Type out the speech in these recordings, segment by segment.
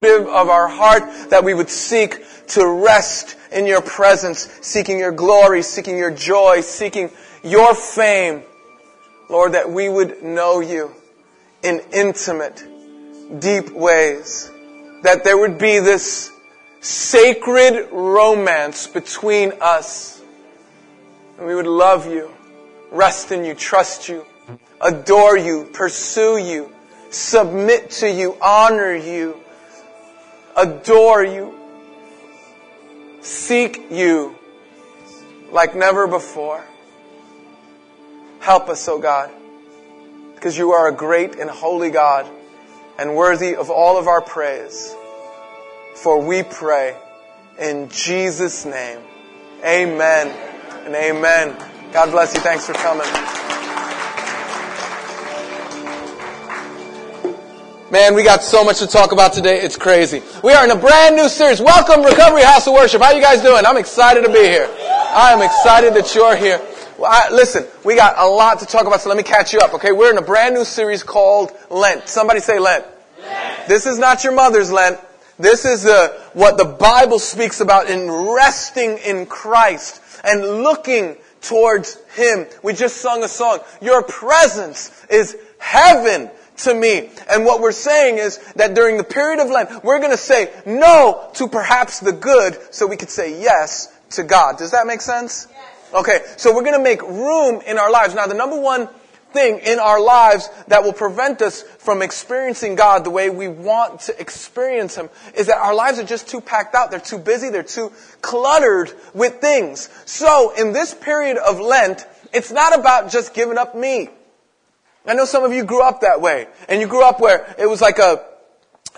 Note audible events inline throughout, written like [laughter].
of our heart that we would seek to rest in your presence, seeking your glory, seeking your joy, seeking your fame. Lord, that we would know you in intimate, deep ways. That there would be this sacred romance between us. And we would love you, rest in you, trust you, adore you, pursue you, submit to you, honor you, adore you, seek you like never before. Help us, O oh God, because you are a great and holy God and worthy of all of our praise. For we pray in Jesus' name. Amen and amen. God bless you. Thanks for coming. Man, we got so much to talk about today. It's crazy. We are in a brand new series. Welcome, Recovery House of Worship. How you guys doing? I'm excited to be here. I am excited that you're here. Well, I, listen, we got a lot to talk about, so let me catch you up, okay? We're in a brand new series called Lent. Somebody say Lent. Lent. This is not your mother's Lent. This is uh, what the Bible speaks about in resting in Christ and looking towards Him. We just sung a song. Your presence is heaven to me. And what we're saying is that during the period of Lent, we're going to say no to perhaps the good so we could say yes to God. Does that make sense? Yes. Okay, so we're going to make room in our lives. Now, the number one thing in our lives that will prevent us from experiencing God the way we want to experience Him is that our lives are just too packed out. They're too busy. They're too cluttered with things. So, in this period of Lent, it's not about just giving up meat. I know some of you grew up that way. And you grew up where it was like a,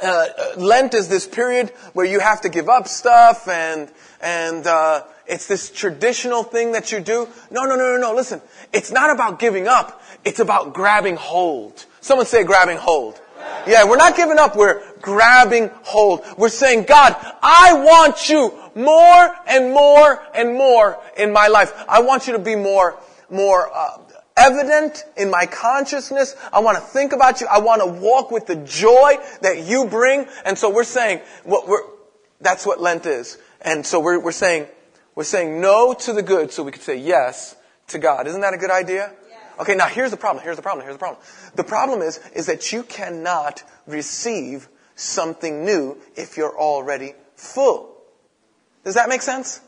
uh, Lent is this period where you have to give up stuff and, and, uh, it's this traditional thing that you do. No, no, no, no, no. Listen, it's not about giving up. It's about grabbing hold. Someone say grabbing hold. Yeah, we're not giving up. We're grabbing hold. We're saying, God, I want you more and more and more in my life. I want you to be more, more uh, evident in my consciousness. I want to think about you. I want to walk with the joy that you bring. And so we're saying what we're, that's what Lent is. And so we're, we're saying, we're saying no to the good so we could say yes to God. Isn't that a good idea? Okay, now here's the problem. Here's the problem. Here's the problem. The problem is, is that you cannot receive something new if you're already full. Does that make sense?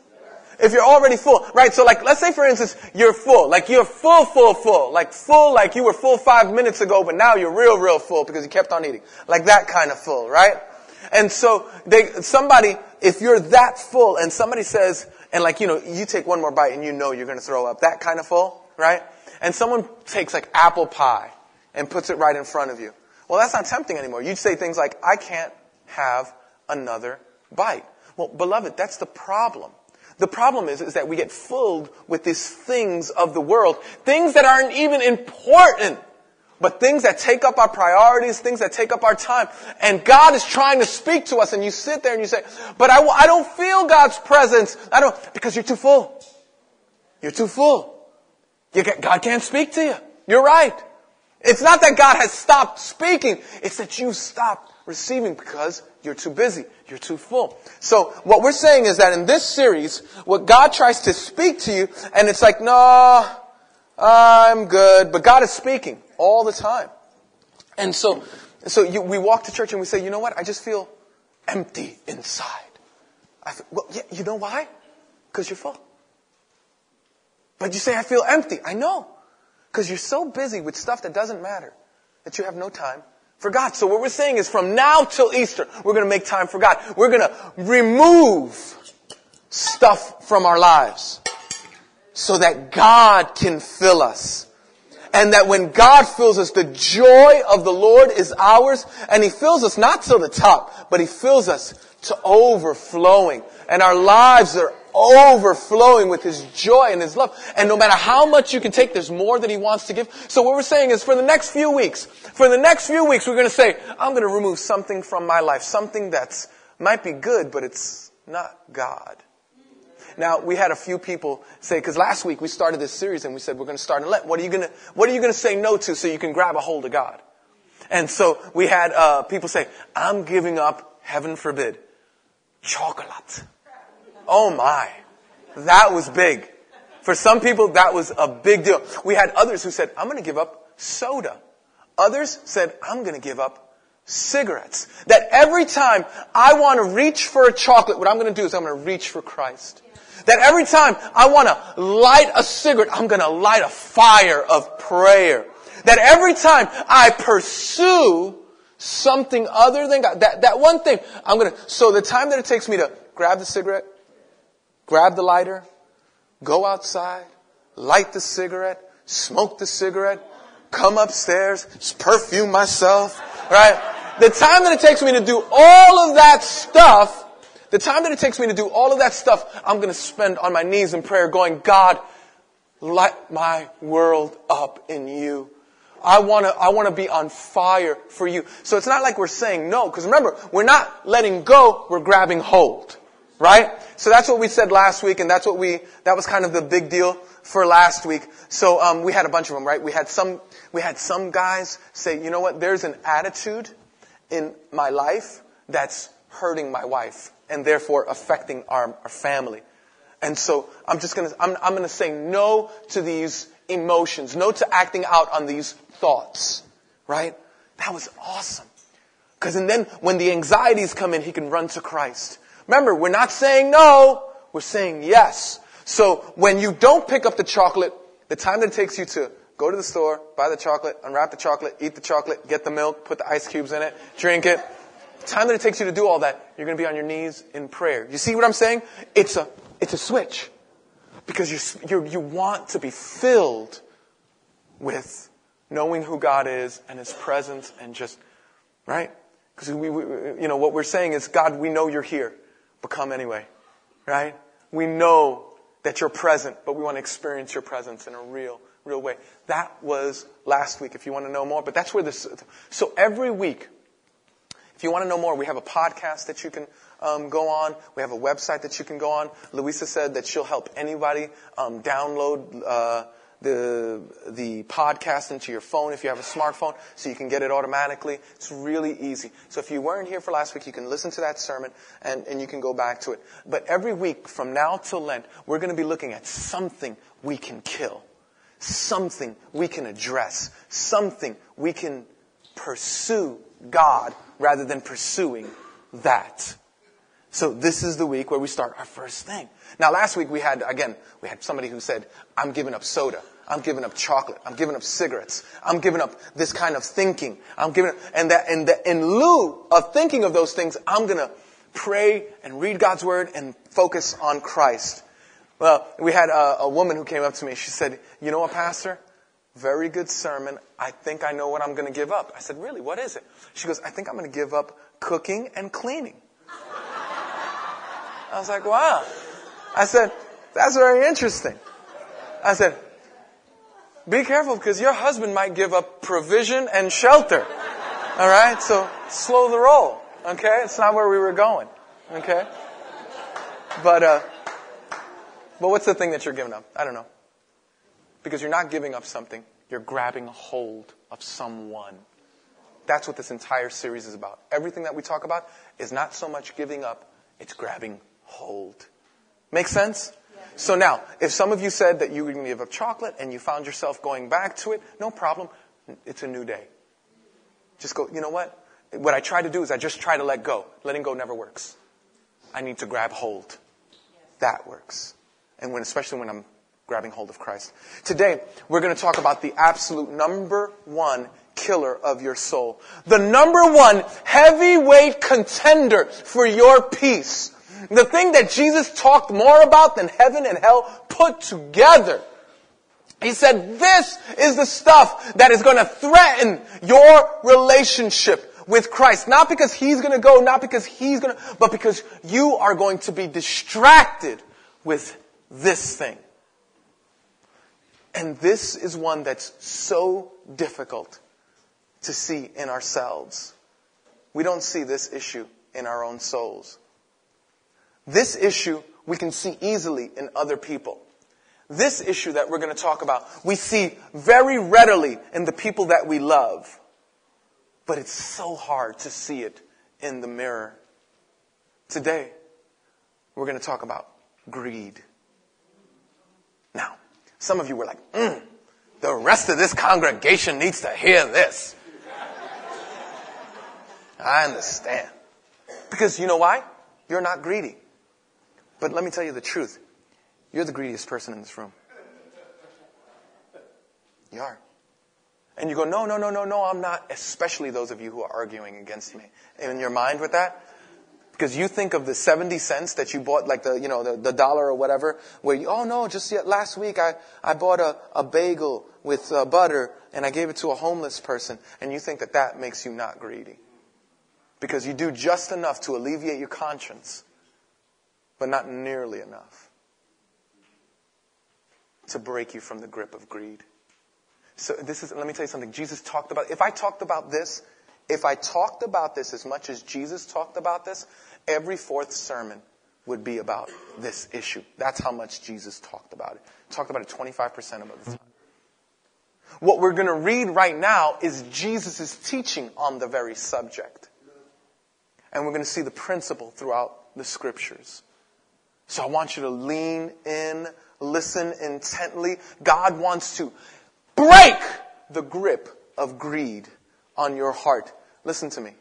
If you're already full, right? So like, let's say for instance, you're full. Like you're full, full, full. Like full, like you were full five minutes ago, but now you're real, real full because you kept on eating. Like that kind of full, right? And so they, somebody, if you're that full and somebody says, and like, you know, you take one more bite and you know you're going to throw up, that kind of full, right? And someone takes like apple pie and puts it right in front of you. Well, that's not tempting anymore. You'd say things like, I can't have another bite. Well, beloved, that's the problem. The problem is, is that we get filled with these things of the world, things that aren't even important, but things that take up our priorities, things that take up our time. And God is trying to speak to us and you sit there and you say, but I, I don't feel God's presence. I don't, because you're too full. You're too full. You God can't speak to you. You're right. It's not that God has stopped speaking. It's that you've stopped receiving because you're too busy. You're too full. So what we're saying is that in this series, what God tries to speak to you, and it's like, no, I'm good. But God is speaking all the time. And so, so you, we walk to church and we say, you know what? I just feel empty inside. I feel, well, yeah, you know why? Because you're full. But you say, I feel empty. I know. Because you're so busy with stuff that doesn't matter that you have no time for God. So what we're saying is from now till Easter, we're going to make time for God. We're going to remove stuff from our lives so that God can fill us. And that when God fills us, the joy of the Lord is ours. And He fills us not to the top, but He fills us to overflowing. And our lives are overflowing with His joy and His love. And no matter how much you can take, there's more that He wants to give. So what we're saying is for the next few weeks, for the next few weeks, we're going to say, I'm going to remove something from my life, something that's might be good, but it's not God. Now, we had a few people say, because last week we started this series and we said we're going to start in Lent. What are you going to, what are you going to say no to so you can grab a hold of God? And so we had uh, people say, I'm giving up heaven forbid, chocolate. Oh my. That was big. For some people, that was a big deal. We had others who said, I'm going to give up soda. Others said, I'm going to give up cigarettes. That every time I want to reach for a chocolate, what I'm going to do is I'm going to reach for Christ. That every time I want to light a cigarette, I'm going to light a fire of prayer. That every time I pursue something other than God, that, that one thing, I'm going to, so the time that it takes me to grab the cigarette, grab the lighter, go outside, light the cigarette, smoke the cigarette, come upstairs, perfume myself, right? The time that it takes me to do all of that stuff, the time that it takes me to do all of that stuff, I'm going to spend on my knees in prayer going, God, light my world up in you. I want to, I want to be on fire for you. So it's not like we're saying no, because remember, we're not letting go, we're grabbing hold. Right? So that's what we said last week, and that's what we, that was kind of the big deal for last week. So, um, we had a bunch of them, right? We had some, we had some guys say, you know what, there's an attitude in my life that's hurting my wife, and therefore affecting our, our family. And so I'm just gonna, I'm, I'm gonna say no to these emotions, no to acting out on these thoughts, right? That was awesome. Because and then when the anxieties come in, he can run to Christ. Remember, we're not saying no, we're saying yes. So when you don't pick up the chocolate, the time that it takes you to go to the store, buy the chocolate, unwrap the chocolate, eat the chocolate, get the milk, put the ice cubes in it, drink it, the time that it takes you to do all that, you're going to be on your knees in prayer. You see what I'm saying? It's a, it's a switch. Because you you you want to be filled with knowing who God is and His presence and just, right? Because we, we, you know, what we're saying is, God, we know you're here but come anyway. Right? We know that you're present, but we want to experience your presence in a real, real way. That was last week, if you want to know more. But that's where this, so every week, if you want to know more, we have a podcast that you can um, go on. We have a website that you can go on. Louisa said that she'll help anybody um, download uh, the, the podcast into your phone if you have a smartphone so you can get it automatically. It's really easy. So if you weren't here for last week, you can listen to that sermon and, and you can go back to it. But every week from now till Lent, we're going to be looking at something we can kill, something we can address, something we can pursue God rather than pursuing that. So this is the week where we start our first thing. Now last week we had, again, we had somebody who said, I'm giving up soda. I'm giving up chocolate. I'm giving up cigarettes. I'm giving up this kind of thinking. I'm giving up, and that, and that in lieu of thinking of those things, I'm gonna pray and read God's word and focus on Christ. Well, we had a, a woman who came up to me. She said, you know what, pastor? Very good sermon. I think I know what I'm gonna give up. I said, really? What is it? She goes, I think I'm gonna give up cooking and cleaning. I was like, wow. I said, that's very interesting. I said, be careful because your husband might give up provision and shelter. All right? So slow the roll. Okay? It's not where we were going. Okay? But, uh, but what's the thing that you're giving up? I don't know. Because you're not giving up something. You're grabbing hold of someone. That's what this entire series is about. Everything that we talk about is not so much giving up, it's grabbing hold. Make sense? So now, if some of you said that you were going to give up chocolate and you found yourself going back to it, no problem. It's a new day. Just go, you know what? What I try to do is I just try to let go. Letting go never works. I need to grab hold. That works. And when, especially when I'm grabbing hold of Christ. Today, we're going to talk about the absolute number one killer of your soul. The number one heavyweight contender for your peace. The thing that Jesus talked more about than heaven and hell put together. He said, this is the stuff that is going to threaten your relationship with Christ. Not because He's going to go, not because He's going to, but because you are going to be distracted with this thing. And this is one that's so difficult to see in ourselves. We don't see this issue in our own souls. This issue we can see easily in other people. This issue that we're going to talk about, we see very readily in the people that we love. But it's so hard to see it in the mirror Today, we're going to talk about greed. Now, some of you were like, mm, the rest of this congregation needs to hear this. I understand. Because you know why? You're not greedy. But let me tell you the truth. You're the greediest person in this room. You are. And you go, no, no, no, no, no, I'm not. Especially those of you who are arguing against me. In your mind with that? Because you think of the 70 cents that you bought, like the, you know, the, the dollar or whatever, where you, oh no, just yet last week I, I bought a, a bagel with uh, butter and I gave it to a homeless person. And you think that that makes you not greedy. Because you do just enough to alleviate your conscience, but not nearly enough to break you from the grip of greed. So this is, let me tell you something. Jesus talked about, if I talked about this, if I talked about this as much as Jesus talked about this, every fourth sermon would be about this issue. That's how much Jesus talked about it. Talked about it 25% of the time. What we're going to read right now is Jesus' teaching on the very subject. And we're going to see the principle throughout the scriptures. So I want you to lean in, listen intently. God wants to break the grip of greed on your heart. Listen to me.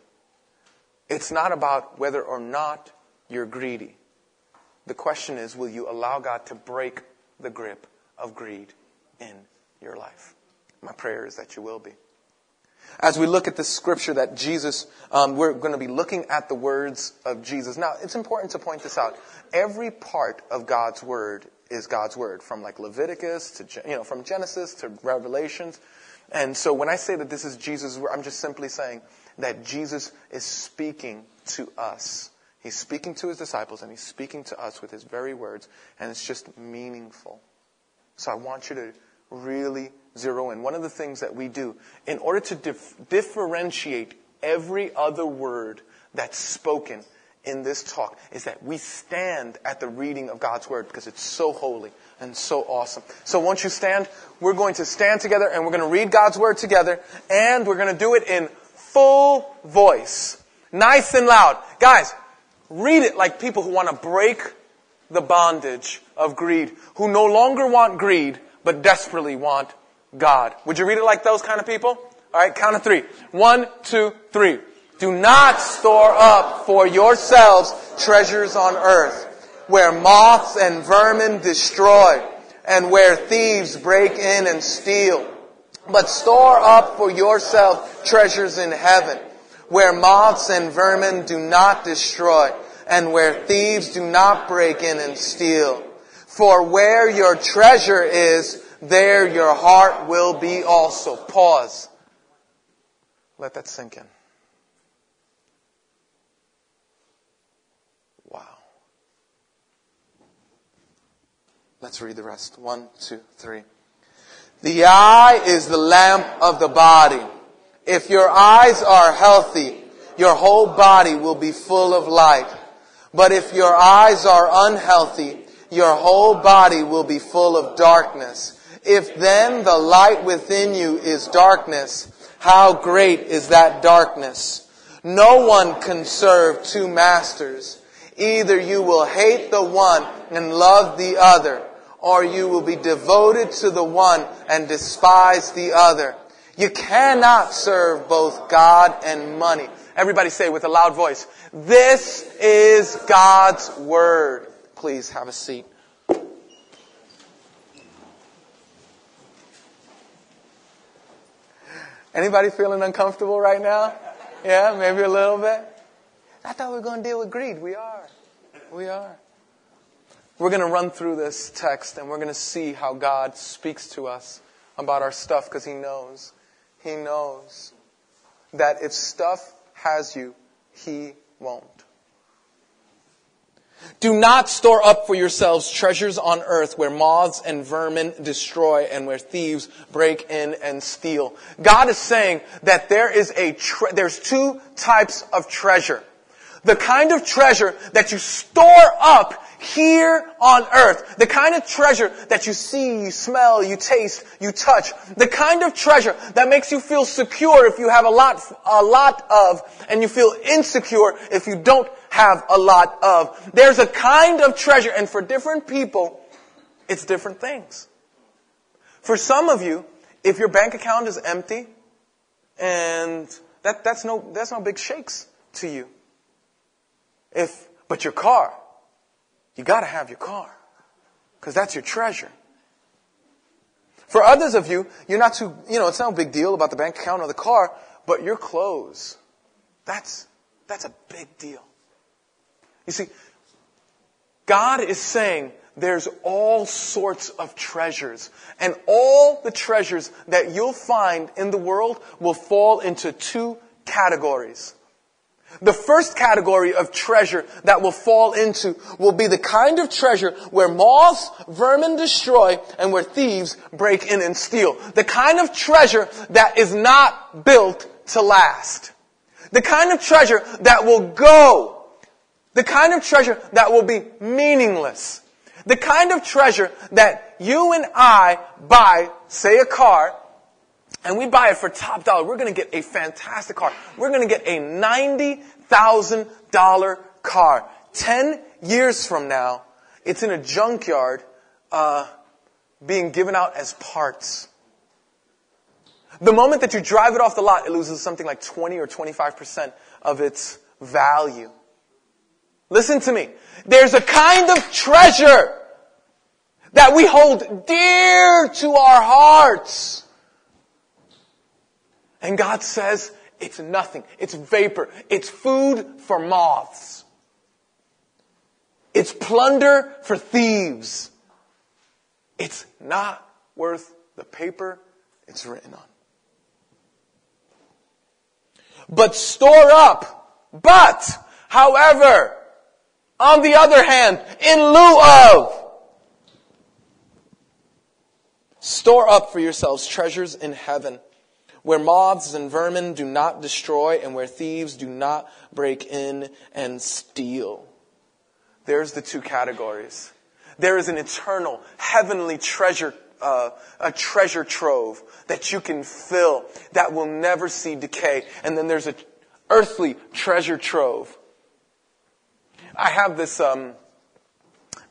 It's not about whether or not you're greedy. The question is, will you allow God to break the grip of greed in your life? My prayer is that you will be. As we look at the scripture that Jesus, um, we're going to be looking at the words of Jesus. Now, it's important to point this out. Every part of God's word is God's word, from like Leviticus to, you know, from Genesis to Revelations. And so when I say that this is Jesus' I'm just simply saying that Jesus is speaking to us. He's speaking to his disciples and he's speaking to us with his very words, and it's just meaningful. So I want you to really zero in. One of the things that we do, in order to dif- differentiate every other word that's spoken in this talk is that we stand at the reading of God's Word because it's so holy and so awesome. So once you stand, we're going to stand together and we're going to read God's Word together and we're going to do it in full voice. Nice and loud. Guys, read it like people who want to break the bondage of greed, who no longer want greed, but desperately want God. Would you read it like those kind of people? Alright, count of three. One, two, three. Do not store up for yourselves treasures on earth, where moths and vermin destroy, and where thieves break in and steal. But store up for yourself treasures in heaven, where moths and vermin do not destroy, and where thieves do not break in and steal. For where your treasure is, there your heart will be also. Pause. Let that sink in. Wow. Let's read the rest. One, two, three. The eye is the lamp of the body. If your eyes are healthy, your whole body will be full of light. But if your eyes are unhealthy, your whole body will be full of darkness. If then the light within you is darkness, how great is that darkness? No one can serve two masters. Either you will hate the one and love the other, or you will be devoted to the one and despise the other. You cannot serve both God and money. Everybody say with a loud voice, this is God's word. Please have a seat. Anybody feeling uncomfortable right now? Yeah, maybe a little bit. I thought we were going to deal with greed. We are. We are. We're going to run through this text and we're going to see how God speaks to us about our stuff because He knows. He knows that if stuff has you, He won't. Do not store up for yourselves treasures on earth where moths and vermin destroy and where thieves break in and steal. God is saying that there is a tre- there's two types of treasure. The kind of treasure that you store up here on earth. The kind of treasure that you see, you smell, you taste, you touch. The kind of treasure that makes you feel secure if you have a lot, a lot of, and you feel insecure if you don't have a lot of. There's a kind of treasure, and for different people, it's different things. For some of you, if your bank account is empty, and that, that's no, that's no big shakes to you. If, but your car, you gotta have your car. Cause that's your treasure. For others of you, you're not too, you know, it's not a big deal about the bank account or the car, but your clothes, that's, that's a big deal. You see, God is saying there's all sorts of treasures. And all the treasures that you'll find in the world will fall into two categories. The first category of treasure that will fall into will be the kind of treasure where moths, vermin destroy, and where thieves break in and steal. The kind of treasure that is not built to last. The kind of treasure that will go. The kind of treasure that will be meaningless. The kind of treasure that you and I buy, say a car, and we buy it for top dollar. We're going to get a fantastic car. We're going to get a $90,000 car. Ten years from now, it's in a junkyard uh, being given out as parts. The moment that you drive it off the lot, it loses something like 20 or 25% of its value. Listen to me. There's a kind of treasure that we hold dear to our hearts. And God says, it's nothing. It's vapor. It's food for moths. It's plunder for thieves. It's not worth the paper it's written on. But store up. But, however, on the other hand, in lieu of, store up for yourselves treasures in heaven where moths and vermin do not destroy and where thieves do not break in and steal. There's the two categories. There is an eternal, heavenly treasure, uh, a treasure trove that you can fill that will never see decay. And then there's an earthly treasure trove. I have this, um,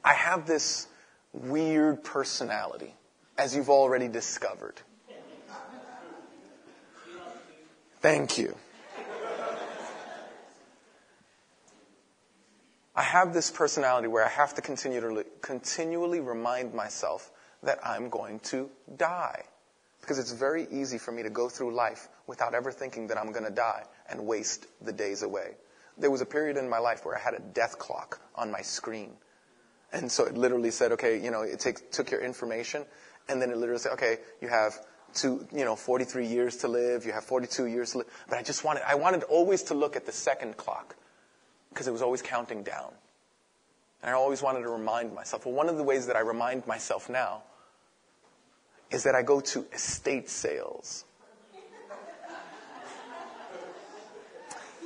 I have this weird personality, as you've already discovered. Thank you. I have this personality where I have to continue continually remind myself that I'm going to die. Because it's very easy for me to go through life without ever thinking that I'm going to die and waste the days away. There was a period in my life where I had a death clock on my screen. And so it literally said, okay, you know, it take, took your information, and then it literally said, okay, you have to, you know, 43 years to live, you have 42 years to live. But I just wanted, I wanted always to look at the second clock because it was always counting down. And I always wanted to remind myself. Well, one of the ways that I remind myself now is that I go to estate sales.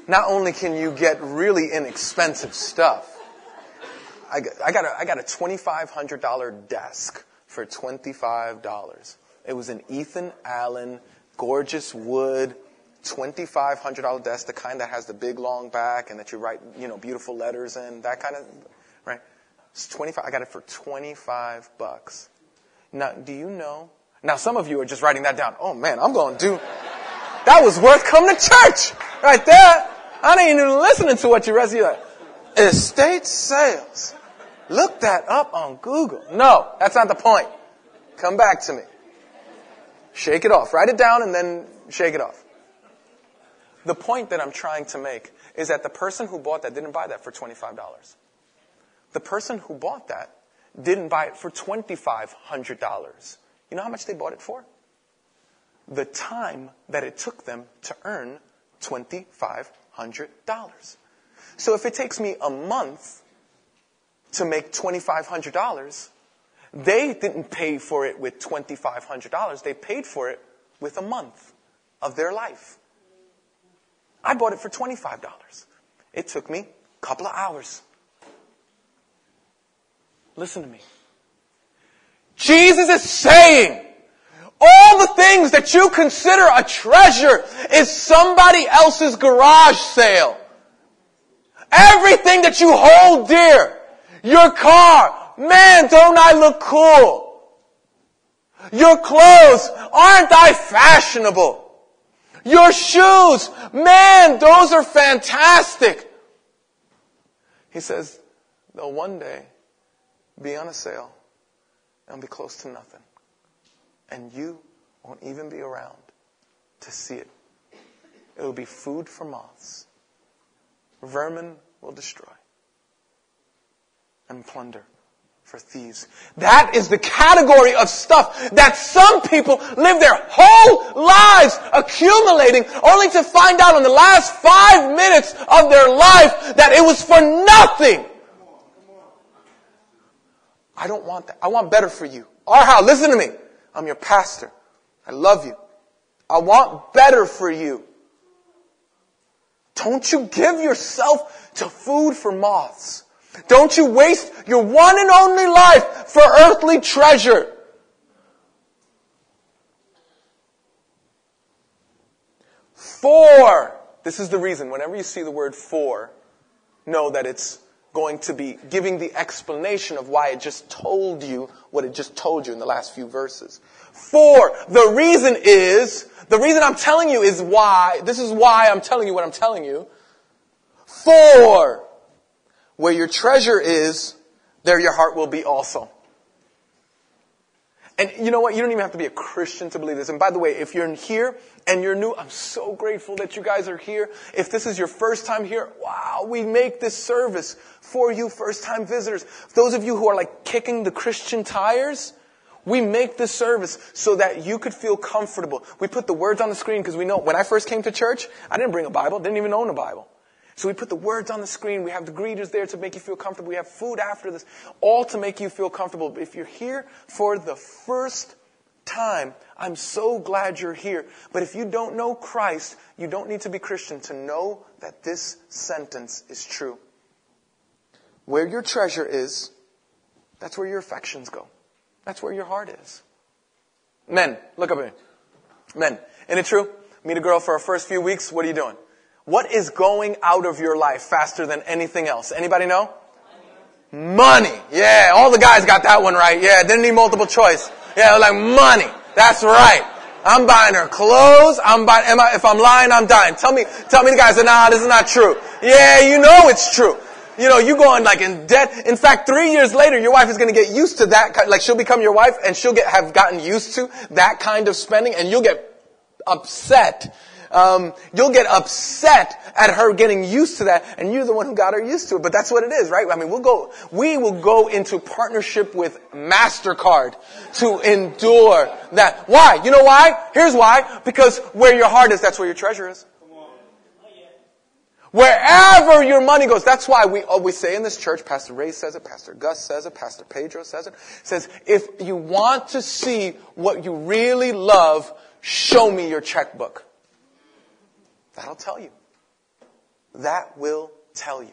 Not only can you get really inexpensive stuff, I got, I got a, I got a $2,500 desk for $25. It was an Ethan Allen, gorgeous wood, $2,500 desk, the kind that has the big long back and that you write, you know, beautiful letters in, that kind of, right? It's 25, I got it for 25 bucks. Now, do you know? Now, some of you are just writing that down. Oh man, I'm going to do, that was worth coming to church right there. I ain't even listening to what you rest of you like. Estate sales. Look that up on Google. No, that's not the point. Come back to me. Shake it off. Write it down and then shake it off. The point that I'm trying to make is that the person who bought that didn't buy that for $25. The person who bought that didn't buy it for $2,500. You know how much they bought it for? The time that it took them to earn $2,500. So if it takes me a month to make $2,500, they didn't pay for it with $2,500. They paid for it with a month of their life. I bought it for $25. It took me a couple of hours. Listen to me. Jesus is saying, all the things that you consider a treasure is somebody else's garage sale. Everything that you hold dear. Your car. Man, don't I look cool? Your clothes. Aren't I fashionable? Your shoes. Man, those are fantastic. He says, they'll one day be on a sale and be close to nothing. And you won't even be around to see it. It will be food for moths. Vermin will destroy and plunder for thieves. That is the category of stuff that some people live their whole lives accumulating only to find out in the last five minutes of their life that it was for nothing. I don't want that. I want better for you. House, listen to me. I'm your pastor. I love you. I want better for you. Don't you give yourself to food for moths. Don't you waste your one and only life for earthly treasure. For, this is the reason, whenever you see the word for, know that it's going to be giving the explanation of why it just told you what it just told you in the last few verses. For, the reason is, the reason I'm telling you is why, this is why I'm telling you what I'm telling you. For, where your treasure is, there your heart will be also. And you know what? You don't even have to be a Christian to believe this. And by the way, if you're here and you're new, I'm so grateful that you guys are here. If this is your first time here, wow, we make this service for you first time visitors. Those of you who are like kicking the Christian tires, we make this service so that you could feel comfortable. We put the words on the screen because we know when I first came to church, I didn't bring a Bible, didn't even own a Bible. So we put the words on the screen. We have the greeters there to make you feel comfortable. We have food after this, all to make you feel comfortable. But If you're here for the first time, I'm so glad you're here. But if you don't know Christ, you don't need to be Christian to know that this sentence is true. Where your treasure is, that's where your affections go. That's where your heart is. Men, look up at me. Men, isn't it true? Meet a girl for our first few weeks, what are you doing? What is going out of your life faster than anything else? Anybody know? Money. Yeah, all the guys got that one right. Yeah, didn't need multiple choice. Yeah, like money. That's right. I'm buying her clothes. I'm buying, I, if I'm lying, I'm dying. Tell me, tell me the guys nah, this is not true. Yeah, you know it's true. You know, you going like in debt. In fact, three years later, your wife is going to get used to that. Like she'll become your wife and she'll get, have gotten used to that kind of spending and you'll get upset um, you'll get upset at her getting used to that, and you're the one who got her used to it. But that's what it is, right? I mean, we'll go, we will go into partnership with Mastercard to endure that. Why? You know why? Here's why. Because where your heart is, that's where your treasure is. Wherever your money goes, that's why we always say in this church, Pastor Ray says it, Pastor Gus says it, Pastor Pedro says it, says, if you want to see what you really love, show me your checkbook. That'll tell you. That will tell you.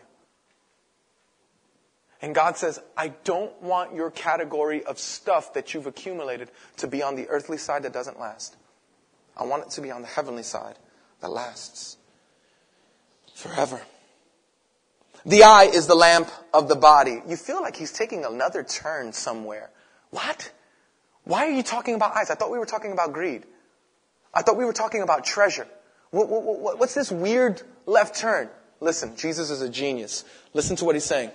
And God says, I don't want your category of stuff that you've accumulated to be on the earthly side that doesn't last. I want it to be on the heavenly side that lasts forever. The eye is the lamp of the body. You feel like he's taking another turn somewhere. What? Why are you talking about eyes? I thought we were talking about greed. I thought we were talking about treasure. What's this weird left turn? Listen, Jesus is a genius. Listen to what he's saying.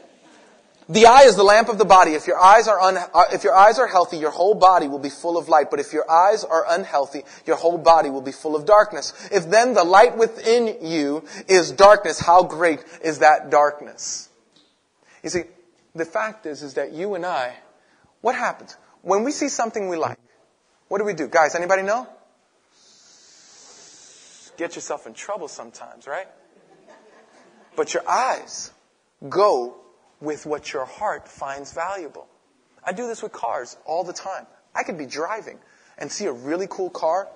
The eye is the lamp of the body. If your eyes are un, uh, if your eyes are healthy, your whole body will be full of light. But if your eyes are unhealthy, your whole body will be full of darkness. If then the light within you is darkness, how great is that darkness? You see, the fact is, is that you and I, what happens? When we see something we like, what do we do? Guys, anybody know? Get yourself in trouble sometimes, right? But your eyes go with what your heart finds valuable. I do this with cars all the time. I could be driving and see a really cool car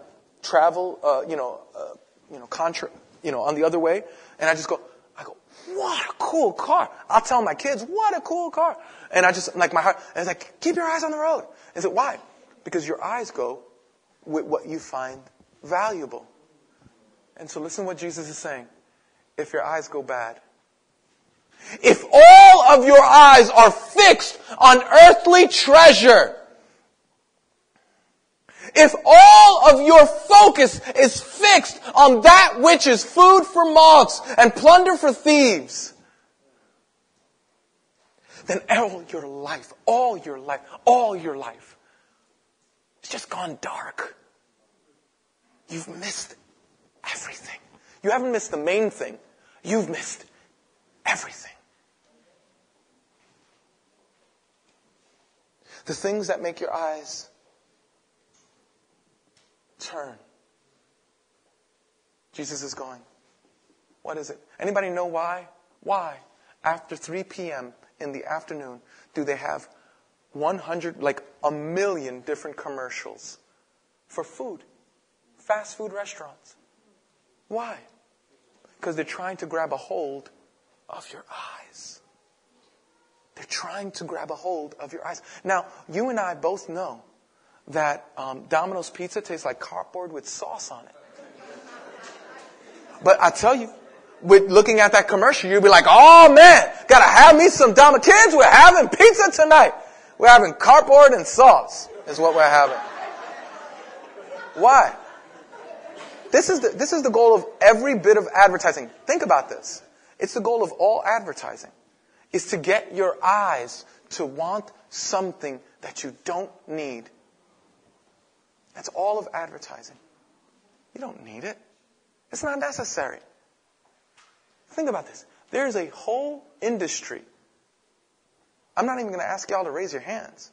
travel, uh, you know, uh, you know, contra, you know, on the other way, and I just go, I go, what a cool car! I'll tell my kids, what a cool car! And I just like my heart, and it's like, keep your eyes on the road. Is it why? Because your eyes go with what you find valuable. And so listen what Jesus is saying. If your eyes go bad, If all of your eyes are fixed on earthly treasure, if all of your focus is fixed on that which is food for moths and plunder for thieves, then all your life, all your life, all your life, it's just gone dark. You've missed everything. You haven't missed the main thing. You've missed everything. The things that make your eyes turn. Jesus is going. What is it? Anybody know why? Why? After 3 p.m. in the afternoon, do they have 100, like a million different commercials for food? Fast food restaurants. Why? Because they're trying to grab a hold of your eyes. They're trying to grab a hold of your eyes. Now, you and I both know that um, Domino's pizza tastes like cardboard with sauce on it. But I tell you, with looking at that commercial, you'll be like, oh man, gotta have me some Domino's. Kids, we're having pizza tonight. We're having cardboard and sauce is what we're having. Why? This is the, this is the goal of every bit of advertising. Think about this. It's the goal of all advertising is to get your eyes to want something that you don't need that's all of advertising. You don't need it. It's not necessary. Think about this. There's a whole industry. I'm not even going to ask y'all to raise your hands.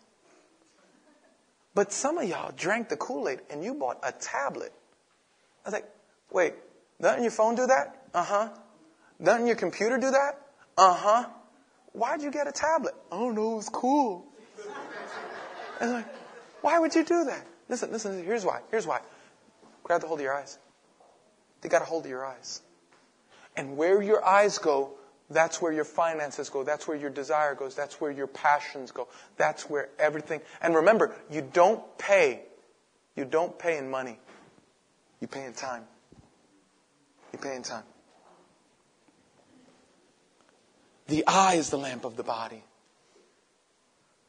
But some of y'all drank the Kool-Aid and you bought a tablet. I was like, wait, doesn't your phone do that? Uh-huh. Doesn't your computer do that? Uh-huh. Why'd you get a tablet? I don't no, it's cool. [laughs] And like, why would you do that? Listen, listen, here's why. Here's why. Grab the hold of your eyes. They got a hold of your eyes. And where your eyes go, that's where your finances go. That's where your desire goes. That's where your passions go. That's where everything. And remember, you don't pay. You don't pay in money. You pay in time. You pay in time. The eye is the lamp of the body.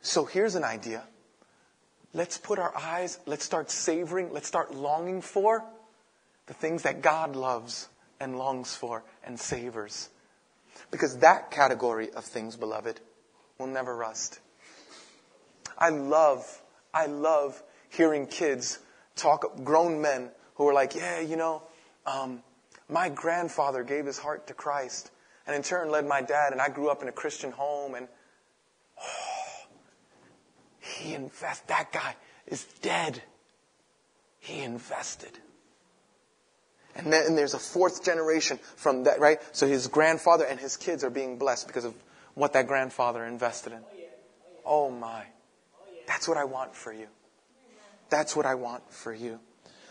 So here's an idea. Let's put our eyes, let's start savoring, let's start longing for the things that God loves and longs for and savors. Because that category of things, beloved, will never rust. I love, I love hearing kids talk, grown men who are like, yeah, you know, um, my grandfather gave his heart to Christ and in turn led my dad, and I grew up in a Christian home, and oh, he invest that guy is dead. He invested. And then and there's a fourth generation from that, right? So his grandfather and his kids are being blessed because of what that grandfather invested in. Oh my. That's what I want for you. That's what I want for you.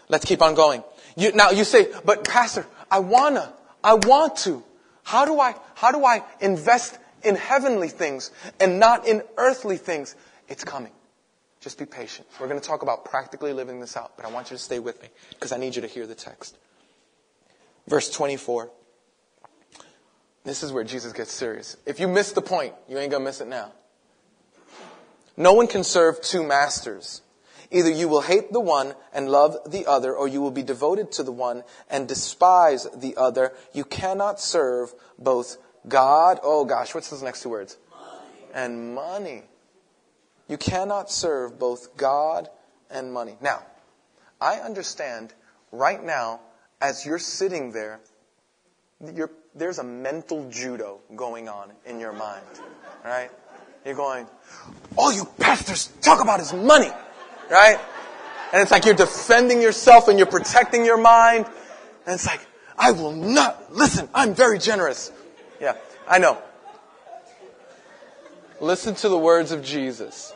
Let's keep on going. You, now you say, but pastor, I wanna, I want to. How do I, how do I invest in heavenly things and not in earthly things? It's coming. Just be patient. We're going to talk about practically living this out, but I want you to stay with me because I need you to hear the text. Verse 24. This is where Jesus gets serious. If you miss the point, you ain't going to miss it now. No one can serve two masters. Either you will hate the one and love the other, or you will be devoted to the one and despise the other. You cannot serve both God, oh gosh, what's those next two words? Money. And money. You cannot serve both God and money. Now, I understand right now, as you're sitting there, you're, there's a mental judo going on in your mind. Right? You're going, all you pastors talk about is money. Right? And it's like you're defending yourself and you're protecting your mind. And it's like, I will not listen. I'm very generous. Yeah, I know. Listen to the words of Jesus.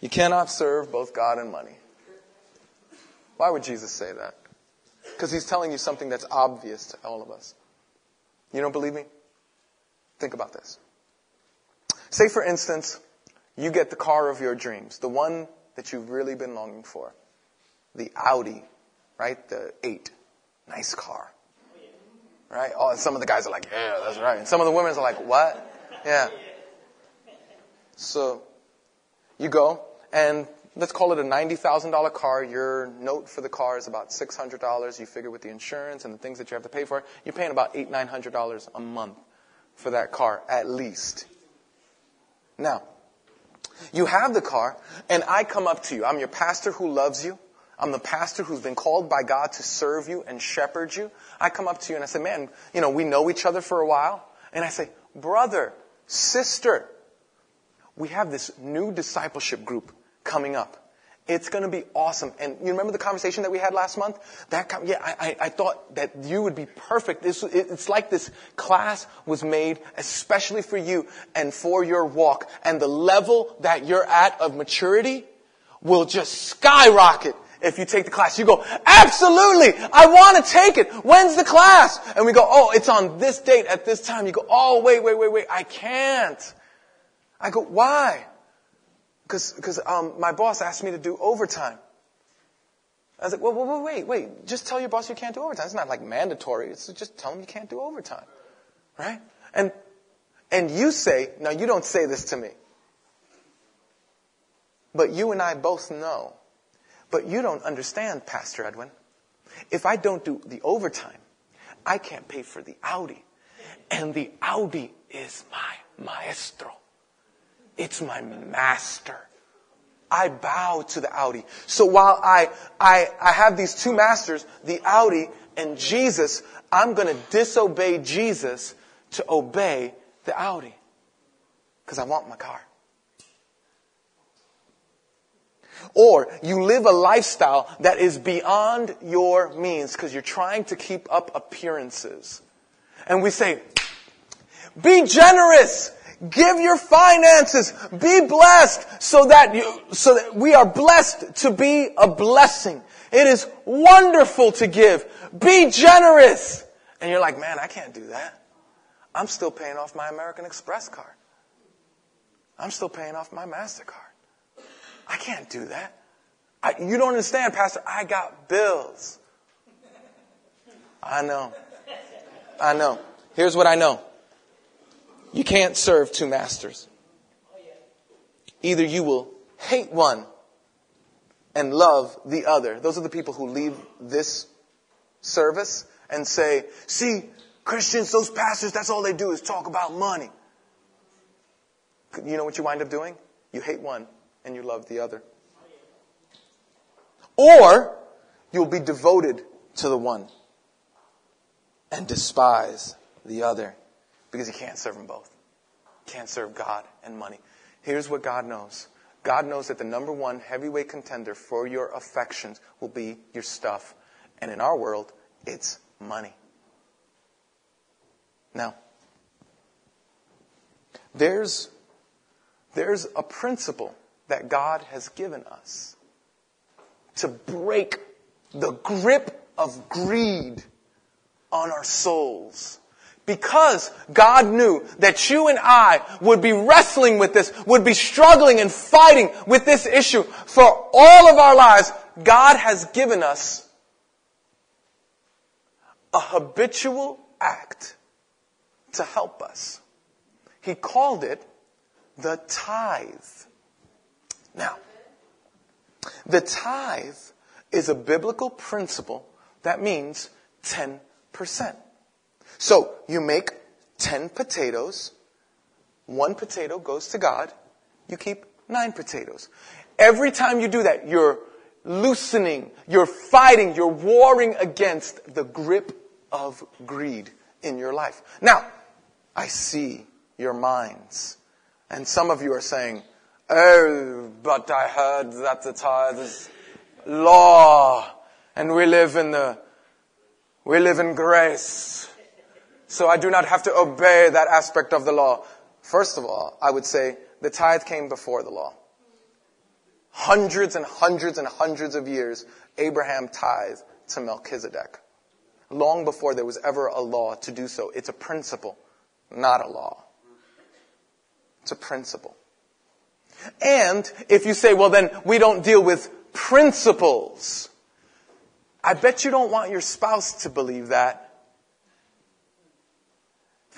You cannot serve both God and money. Why would Jesus say that? Because he's telling you something that's obvious to all of us. You don't believe me? Think about this. Say, for instance, you get the car of your dreams, the one that you've really been longing for. The Audi, right? The 8. Nice car. Right? Oh, and some of the guys are like, yeah, that's right. And some of the women are like, what? Yeah. So you go and let's call it a $90,000 car. Your note for the car is about $600. You figure with the insurance and the things that you have to pay for, you're paying about eight, $900 a month for that car at least. Now, you have the car and I come up to you. I'm your pastor who loves you. I'm the pastor who's been called by God to serve you and shepherd you. I come up to you and I say, man, you know, we know each other for a while. And I say, brother, sister, we have this new discipleship group coming up. It's going to be awesome. And you remember the conversation that we had last month? That yeah, I, I, thought that you would be perfect. This, it's like this class was made especially for you and for your walk. And the level that you're at of maturity will just skyrocket if you take the class. You go, absolutely, I want to take it. When's the class? And we go, oh, it's on this date at this time. You go, oh, wait, wait, wait, wait, I can't. I go, why? Because um, my boss asked me to do overtime. I was like, well, well, wait, wait. Just tell your boss you can't do overtime. It's not like mandatory. It's just tell him you can't do overtime. Right? And, and you say, now you don't say this to me. But you and I both know but you don't understand, Pastor Edwin. If I don't do the overtime, I can't pay for the Audi. And the Audi is my maestro. It's my master. I bow to the Audi. So while I, I, I have these two masters, the Audi and Jesus, I'm going to disobey Jesus to obey the Audi. Because I want my car. Or you live a lifestyle that is beyond your means because you're trying to keep up appearances. And we say, be generous. Give your finances. Be blessed so that you, so that we are blessed to be a blessing. It is wonderful to give. Be generous. And you're like, man, I can't do that. I'm still paying off my American Express card. I'm still paying off my MasterCard. I can't do that. I, you don't understand, Pastor. I got bills. I know. I know. Here's what I know. You can't serve two masters. Either you will hate one and love the other. Those are the people who leave this service and say, see, Christians, those pastors, that's all they do is talk about money. You know what you wind up doing? You hate one and you love the other. Or you'll be devoted to the one and despise the other because you can't serve them both. Can't serve God and money. Here's what God knows. God knows that the number one heavyweight contender for your affections will be your stuff. And in our world, it's money. Now, there's, there's a principle that God has given us to break the grip of greed on our souls. Because God knew that you and I would be wrestling with this, would be struggling and fighting with this issue for all of our lives, God has given us a habitual act to help us. He called it the tithe. Now, the tithe is a biblical principle that means 10%. So you make 10 potatoes, one potato goes to God, you keep nine potatoes. Every time you do that, you're loosening, you're fighting, you're warring against the grip of greed in your life. Now, I see your minds. And some of you are saying, Oh, but I heard that the tithe is law and we live in the, we live in grace. So I do not have to obey that aspect of the law. First of all, I would say the tithe came before the law. Hundreds and hundreds and hundreds of years, Abraham tithed to Melchizedek. Long before there was ever a law to do so. It's a principle, not a law. It's a principle. And if you say, well, then we don't deal with principles. I bet you don't want your spouse to believe that.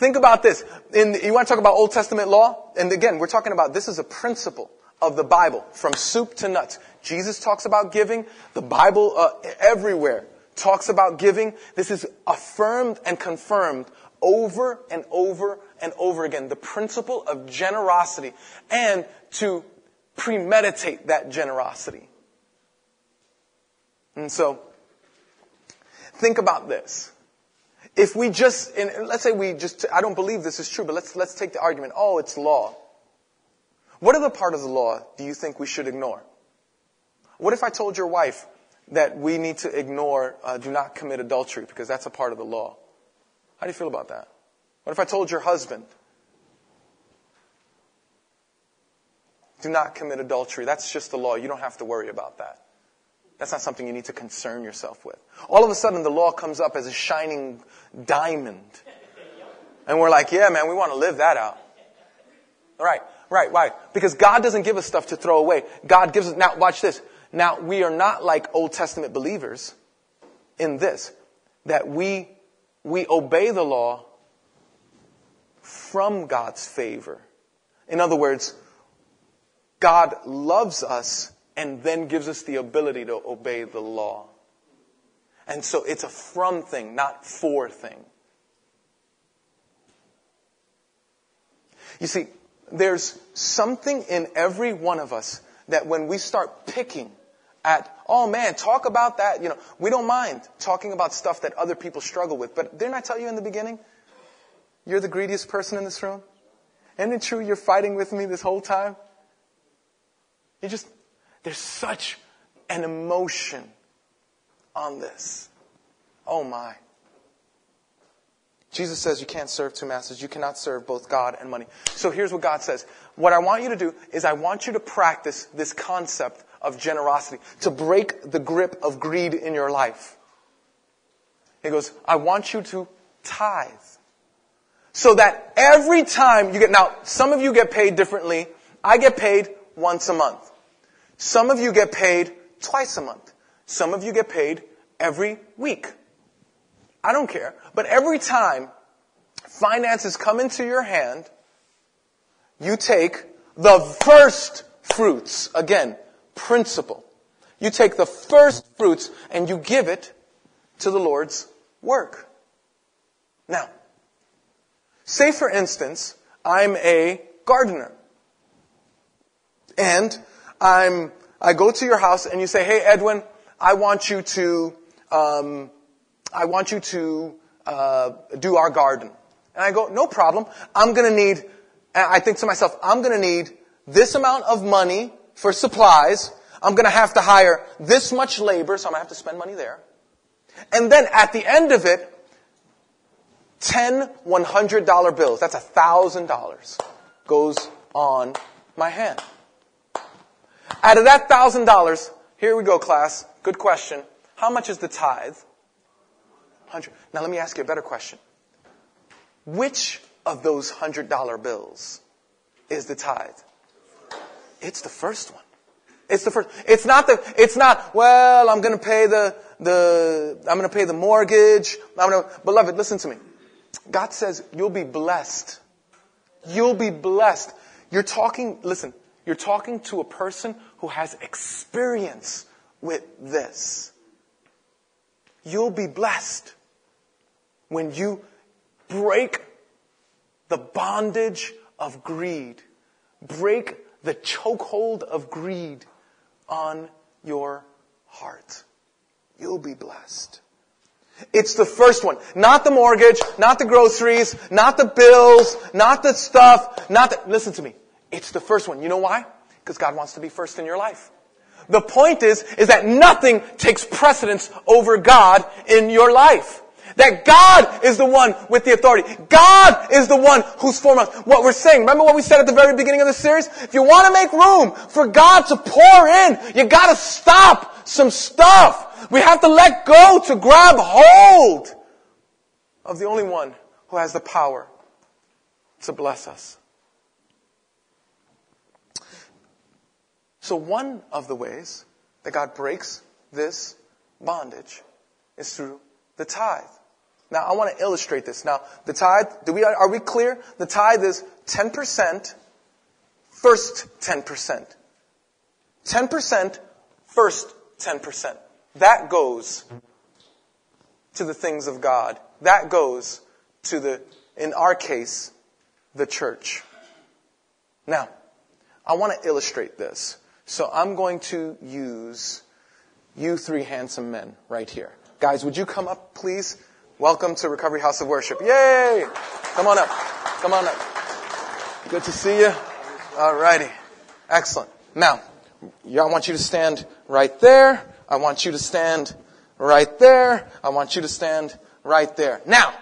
Think about this. In, you want to talk about Old Testament law? And again, we're talking about this is a principle of the Bible from soup to nuts. Jesus talks about giving. The Bible uh, everywhere talks about giving. This is affirmed and confirmed over and over and over again. The principle of generosity and to premeditate that generosity. And so, think about this. If we just, let's say we just, I don't believe this is true, but let's, let's take the argument, oh, it's law. What other part of the law do you think we should ignore? What if I told your wife that we need to ignore, uh, do not commit adultery because that's a part of the law? How do you feel about that? What if I told your husband, do not commit adultery? That's just the law. You don't have to worry about that. That's not something you need to concern yourself with. All of a sudden, the law comes up as a shining diamond. And we're like, yeah, man, we want to live that out. Right, right, why? Because God doesn't give us stuff to throw away. God gives us, now watch this. Now, we are not like Old Testament believers in this, that we, we obey the law from God's favor. In other words, God loves us and then gives us the ability to obey the law. And so it's a from thing, not for thing. You see, there's something in every one of us that when we start picking at, oh man, talk about that, you know, we don't mind talking about stuff that other people struggle with. But didn't I tell you in the beginning? You're the greediest person in this room? Isn't it true you're fighting with me this whole time? You just, there's such an emotion on this. Oh my. Jesus says you can't serve two masters. You cannot serve both God and money. So here's what God says. What I want you to do is I want you to practice this concept of generosity to break the grip of greed in your life. He goes, I want you to tithe. So that every time you get, now some of you get paid differently. I get paid once a month. Some of you get paid twice a month. Some of you get paid every week. I don't care. But every time finances come into your hand, you take the first fruits. Again, principle. You take the first fruits and you give it to the Lord's work. Now, say for instance, I'm a gardener. And I'm, I go to your house and you say, hey, Edwin, I want you to, um, I want you to uh, do our garden. And I go, no problem. I'm going to need, I think to myself, I'm going to need this amount of money for supplies. I'm going to have to hire this much labor, so I'm going to have to spend money there. And then at the end of it, 10 $100 bills, that's $1,000, goes on my hand. Out of that thousand dollars, here we go, class. Good question. How much is the tithe? Hundred. Now let me ask you a better question. Which of those hundred dollar bills is the tithe? It's the first one. It's the first. It's not the. It's not. Well, I'm going to pay the the. I'm going to pay the mortgage. I'm going to. Beloved, listen to me. God says you'll be blessed. You'll be blessed. You're talking. Listen. You're talking to a person who has experience with this. You'll be blessed when you break the bondage of greed, break the chokehold of greed on your heart. You'll be blessed. It's the first one. Not the mortgage, not the groceries, not the bills, not the stuff, not the, listen to me. It's the first one. You know why? Because God wants to be first in your life. The point is, is that nothing takes precedence over God in your life. That God is the one with the authority. God is the one who's foremost. What we're saying, remember what we said at the very beginning of the series? If you want to make room for God to pour in, you gotta stop some stuff. We have to let go to grab hold of the only one who has the power to bless us. So one of the ways that God breaks this bondage is through the tithe. Now, I want to illustrate this. Now, the tithe, do we, are we clear? The tithe is 10%, first 10%. 10%, first 10%. That goes to the things of God. That goes to the, in our case, the church. Now, I want to illustrate this. So I'm going to use you three handsome men right here. Guys, would you come up, please? Welcome to Recovery House of Worship. Yay! Come on up. Come on up. Good to see you. Alrighty. Excellent. Now, I want you to stand right there. I want you to stand right there. I want you to stand right there. Now,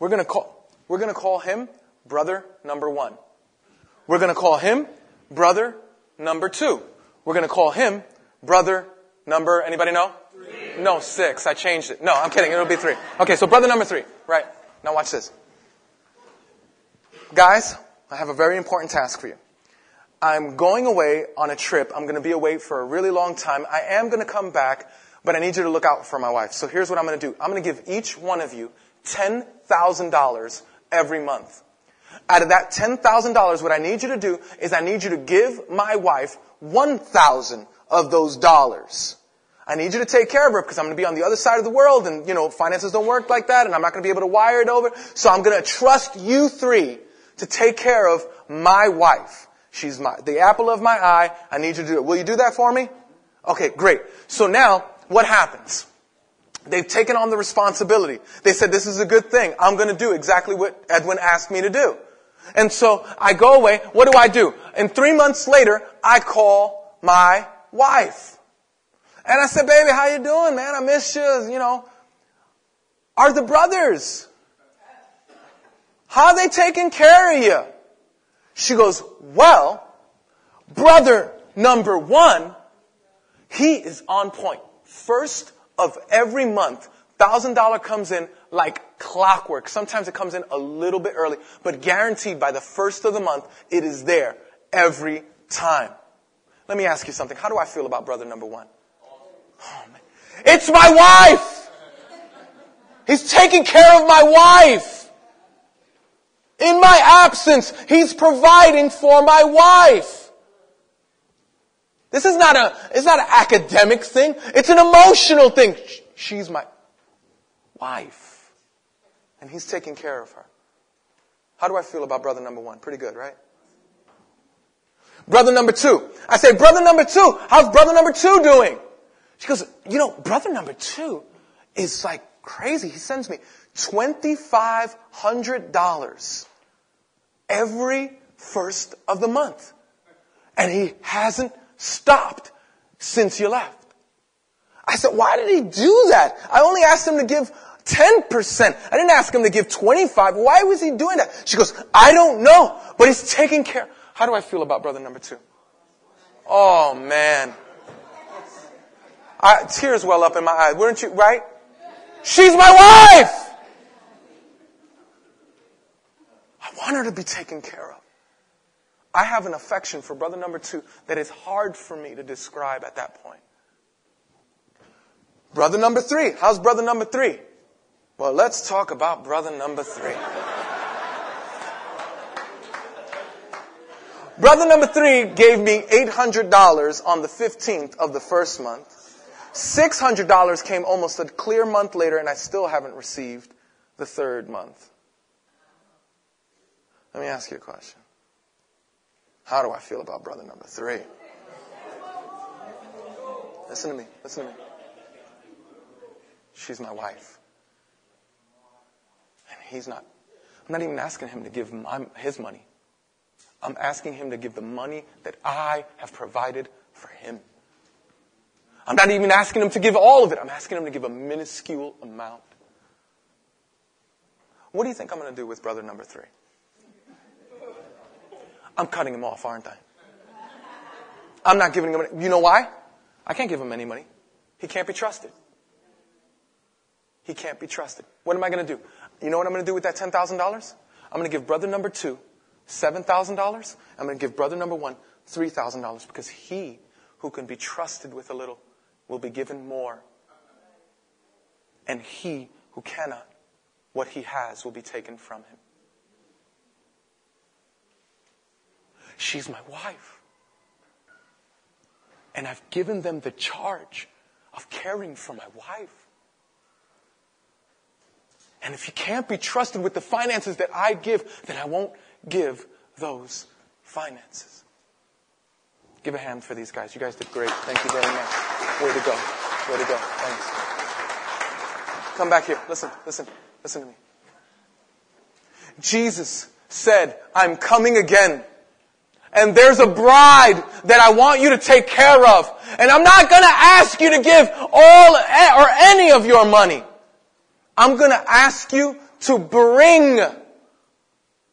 we're gonna call, we're gonna call him brother number one. We're gonna call him brother number two. We're gonna call him brother number, anybody know? Three. No, six. I changed it. No, I'm kidding. It'll be three. Okay, so brother number three. Right. Now watch this. Guys, I have a very important task for you. I'm going away on a trip. I'm going to be away for a really long time. I am going to come back, but I need you to look out for my wife. So here's what I'm going to do. I'm going to give each one of you $10,000 every month. Out of that $10,000, what I need you to do is I need you to give my wife 1,000 of those dollars. I need you to take care of her because I'm going to be on the other side of the world and, you know, finances don't work like that and I'm not going to be able to wire it over. So I'm going to trust you three to take care of my wife. She's my, the apple of my eye. I need you to do it. Will you do that for me? Okay, great. So now, what happens? They've taken on the responsibility. They said, this is a good thing. I'm going to do exactly what Edwin asked me to do. And so I go away. What do I do? And three months later, I call my wife. And I said, baby, how you doing, man? I miss you, you know. Are the brothers? How are they taking care of you? She goes, well, brother number one, he is on point. First of every month, thousand dollar comes in like clockwork. Sometimes it comes in a little bit early, but guaranteed by the first of the month, it is there every time. Let me ask you something. How do I feel about brother number one? Oh, man. It's my wife! He's taking care of my wife! In my absence, he's providing for my wife. This is not a, it's not an academic thing. It's an emotional thing. She's my wife. And he's taking care of her. How do I feel about brother number one? Pretty good, right? Brother number two. I say, brother number two, how's brother number two doing? She goes, you know, brother number two is like crazy. He sends me $2,500 every first of the month. And he hasn't stopped since you left. I said, why did he do that? I only asked him to give 10%. I didn't ask him to give 25. Why was he doing that? She goes, I don't know, but he's taking care. How do I feel about brother number two? Oh man. I, tears well up in my eyes. Weren't you, right? She's my wife! I want her to be taken care of. I have an affection for brother number two that is hard for me to describe at that point. Brother number three. How's brother number three? Well, let's talk about brother number three. brother number three gave me $800 on the 15th of the first month. $600 came almost a clear month later, and I still haven't received the third month. Let me ask you a question. How do I feel about brother number three? Listen to me. Listen to me. She's my wife. And he's not. I'm not even asking him to give my, his money. I'm asking him to give the money that I have provided for him. I'm not even asking him to give all of it. I'm asking him to give a minuscule amount. What do you think I'm going to do with brother number three? I'm cutting him off, aren't I? I'm not giving him any. You know why? I can't give him any money. He can't be trusted. He can't be trusted. What am I going to do? You know what I'm going to do with that $10,000? I'm going to give brother number two $7,000. I'm going to give brother number one $3,000 because he who can be trusted with a little will be given more. and he who cannot, what he has will be taken from him. She's my wife. And I've given them the charge of caring for my wife. And if you can't be trusted with the finances that I give, then I won't give those finances. Give a hand for these guys. You guys did great. Thank you very much. Way to go. Way to go. Thanks. Come back here. Listen, listen, listen to me. Jesus said, I'm coming again. And there's a bride that I want you to take care of. And I'm not gonna ask you to give all eh, or any of your money. I'm gonna ask you to bring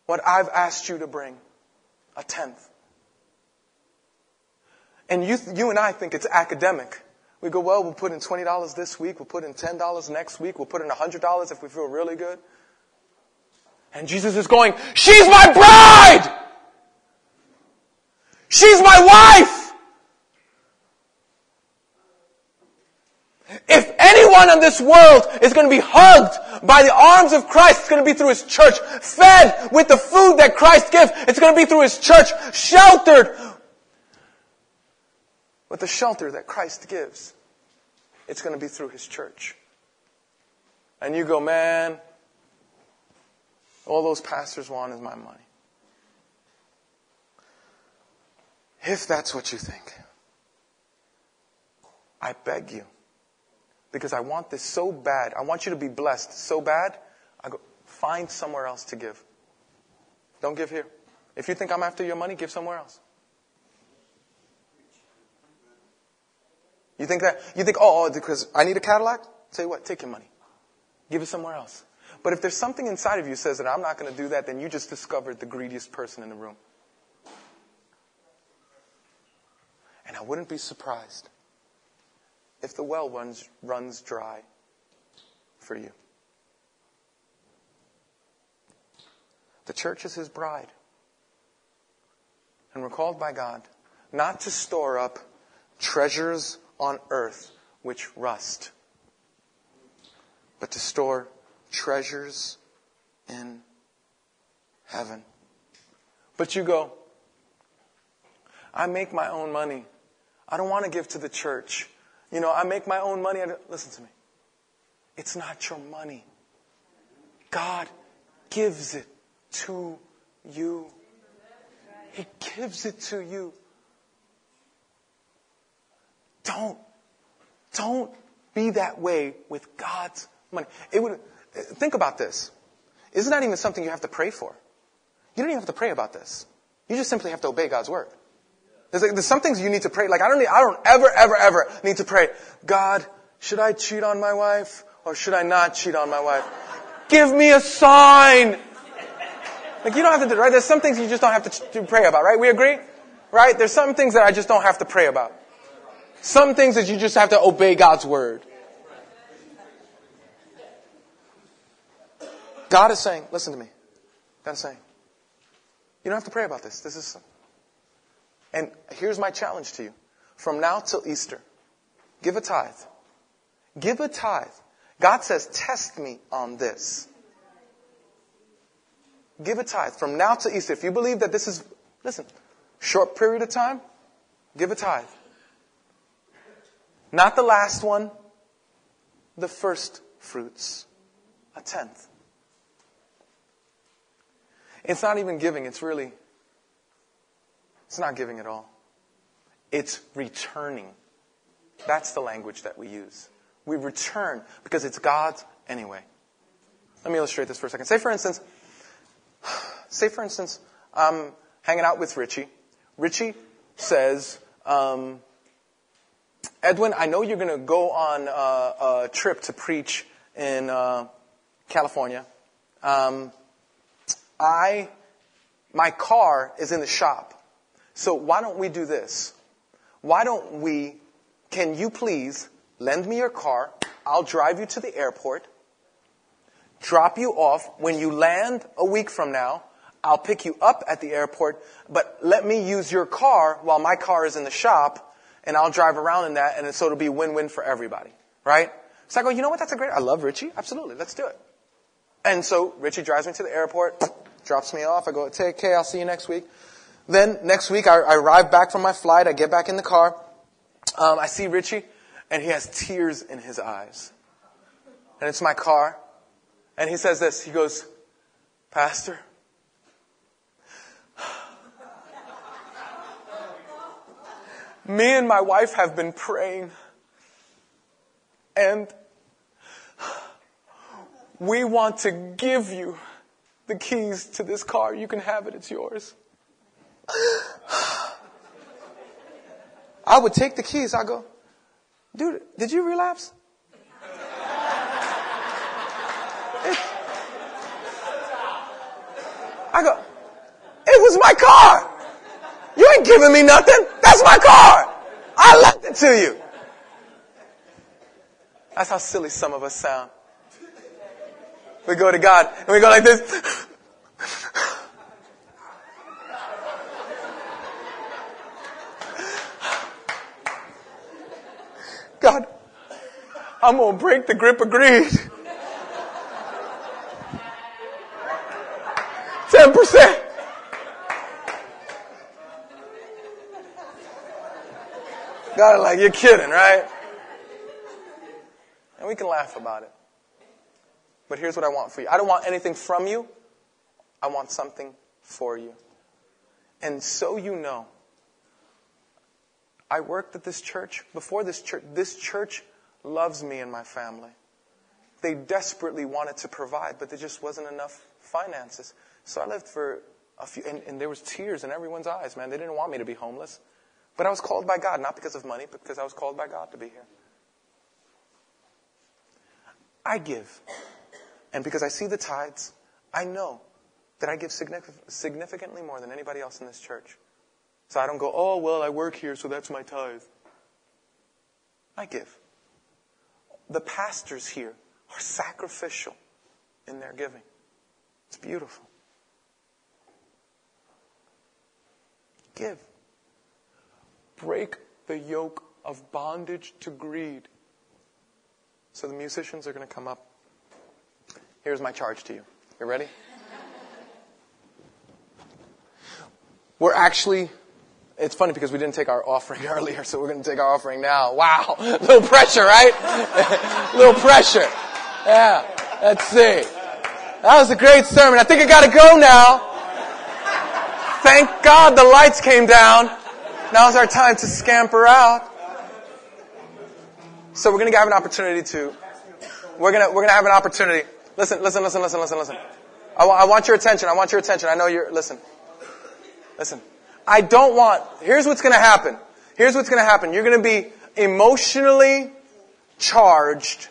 what I've asked you to bring. A tenth. And you, you and I think it's academic. We go, well, we'll put in $20 this week, we'll put in $10 next week, we'll put in $100 if we feel really good. And Jesus is going, she's my bride! She's my wife! If anyone in this world is going to be hugged by the arms of Christ, it's going to be through His church. Fed with the food that Christ gives, it's going to be through His church. Sheltered with the shelter that Christ gives, it's going to be through His church. And you go, man, all those pastors want is my money. If that's what you think, I beg you, because I want this so bad, I want you to be blessed so bad, I go, find somewhere else to give. Don't give here. If you think I'm after your money, give somewhere else. You think that, you think, oh, oh, because I need a Cadillac? Tell you what, take your money. Give it somewhere else. But if there's something inside of you says that I'm not going to do that, then you just discovered the greediest person in the room. And I wouldn't be surprised if the well runs, runs dry for you. The church is his bride. And we're called by God not to store up treasures on earth which rust, but to store treasures in heaven. But you go, I make my own money. I don't want to give to the church. You know, I make my own money. Listen to me. It's not your money. God gives it to you. He gives it to you. Don't, don't be that way with God's money. It would, think about this. Isn't that even something you have to pray for? You don't even have to pray about this. You just simply have to obey God's word. There's, like, there's some things you need to pray. Like I don't need, I don't ever, ever, ever need to pray. God, should I cheat on my wife or should I not cheat on my wife? Give me a sign. Like you don't have to do right. There's some things you just don't have to, to pray about, right? We agree, right? There's some things that I just don't have to pray about. Some things that you just have to obey God's word. God is saying, listen to me. God is saying, you don't have to pray about this. This is and here's my challenge to you. From now till Easter, give a tithe. Give a tithe. God says, test me on this. Give a tithe. From now to Easter, if you believe that this is, listen, short period of time, give a tithe. Not the last one, the first fruits. A tenth. It's not even giving, it's really it's not giving at all. It's returning. That's the language that we use. We return because it's God's anyway. Let me illustrate this for a second. Say, for instance, say, for instance, I'm hanging out with Richie. Richie says, um, Edwin, I know you're going to go on a, a, trip to preach in uh, California. Um, I, my car is in the shop. So why don't we do this? Why don't we, can you please lend me your car? I'll drive you to the airport, drop you off. When you land a week from now, I'll pick you up at the airport, but let me use your car while my car is in the shop, and I'll drive around in that, and so it'll be win-win for everybody, right? So I go, you know what? That's a great, I love Richie. Absolutely. Let's do it. And so Richie drives me to the airport, drops me off. I go, take okay, I'll see you next week. Then next week, I, I arrive back from my flight. I get back in the car. Um, I see Richie, and he has tears in his eyes. And it's my car. And he says this. He goes, Pastor, me and my wife have been praying. And we want to give you the keys to this car. You can have it. It's yours. I would take the keys. I go, dude, did you relapse? I go, it was my car. You ain't giving me nothing. That's my car. I left it to you. That's how silly some of us sound. We go to God and we go like this. God, I'm going to break the grip of greed. 10%. God, like, you're kidding, right? And we can laugh about it. But here's what I want for you I don't want anything from you, I want something for you. And so you know, I worked at this church. Before this church, this church loves me and my family. They desperately wanted to provide, but there just wasn't enough finances. So I lived for a few, and, and there was tears in everyone's eyes, man. They didn't want me to be homeless. But I was called by God, not because of money, but because I was called by God to be here. I give. And because I see the tithes, I know that I give significantly more than anybody else in this church. So I don't go, oh, well, I work here, so that's my tithe. I give. The pastors here are sacrificial in their giving. It's beautiful. Give break the yoke of bondage to greed. So the musicians are going to come up. Here's my charge to you. You ready? We're actually, it's funny because we didn't take our offering [laughs] earlier, so we're going to take our offering now. Wow. [laughs] Little pressure, right? A [laughs] little pressure. Yeah. Let's see. That was a great sermon. I think I got to go now. Thank God the lights came down. Now's our time to scamper out. So we're going to have an opportunity to, we're going to, we're going to have an opportunity. Listen, listen, listen, listen, listen, listen. I, I want your attention. I want your attention. I know you're, listen. Listen. I don't want, here's what's going to happen. Here's what's going to happen. You're going to be emotionally charged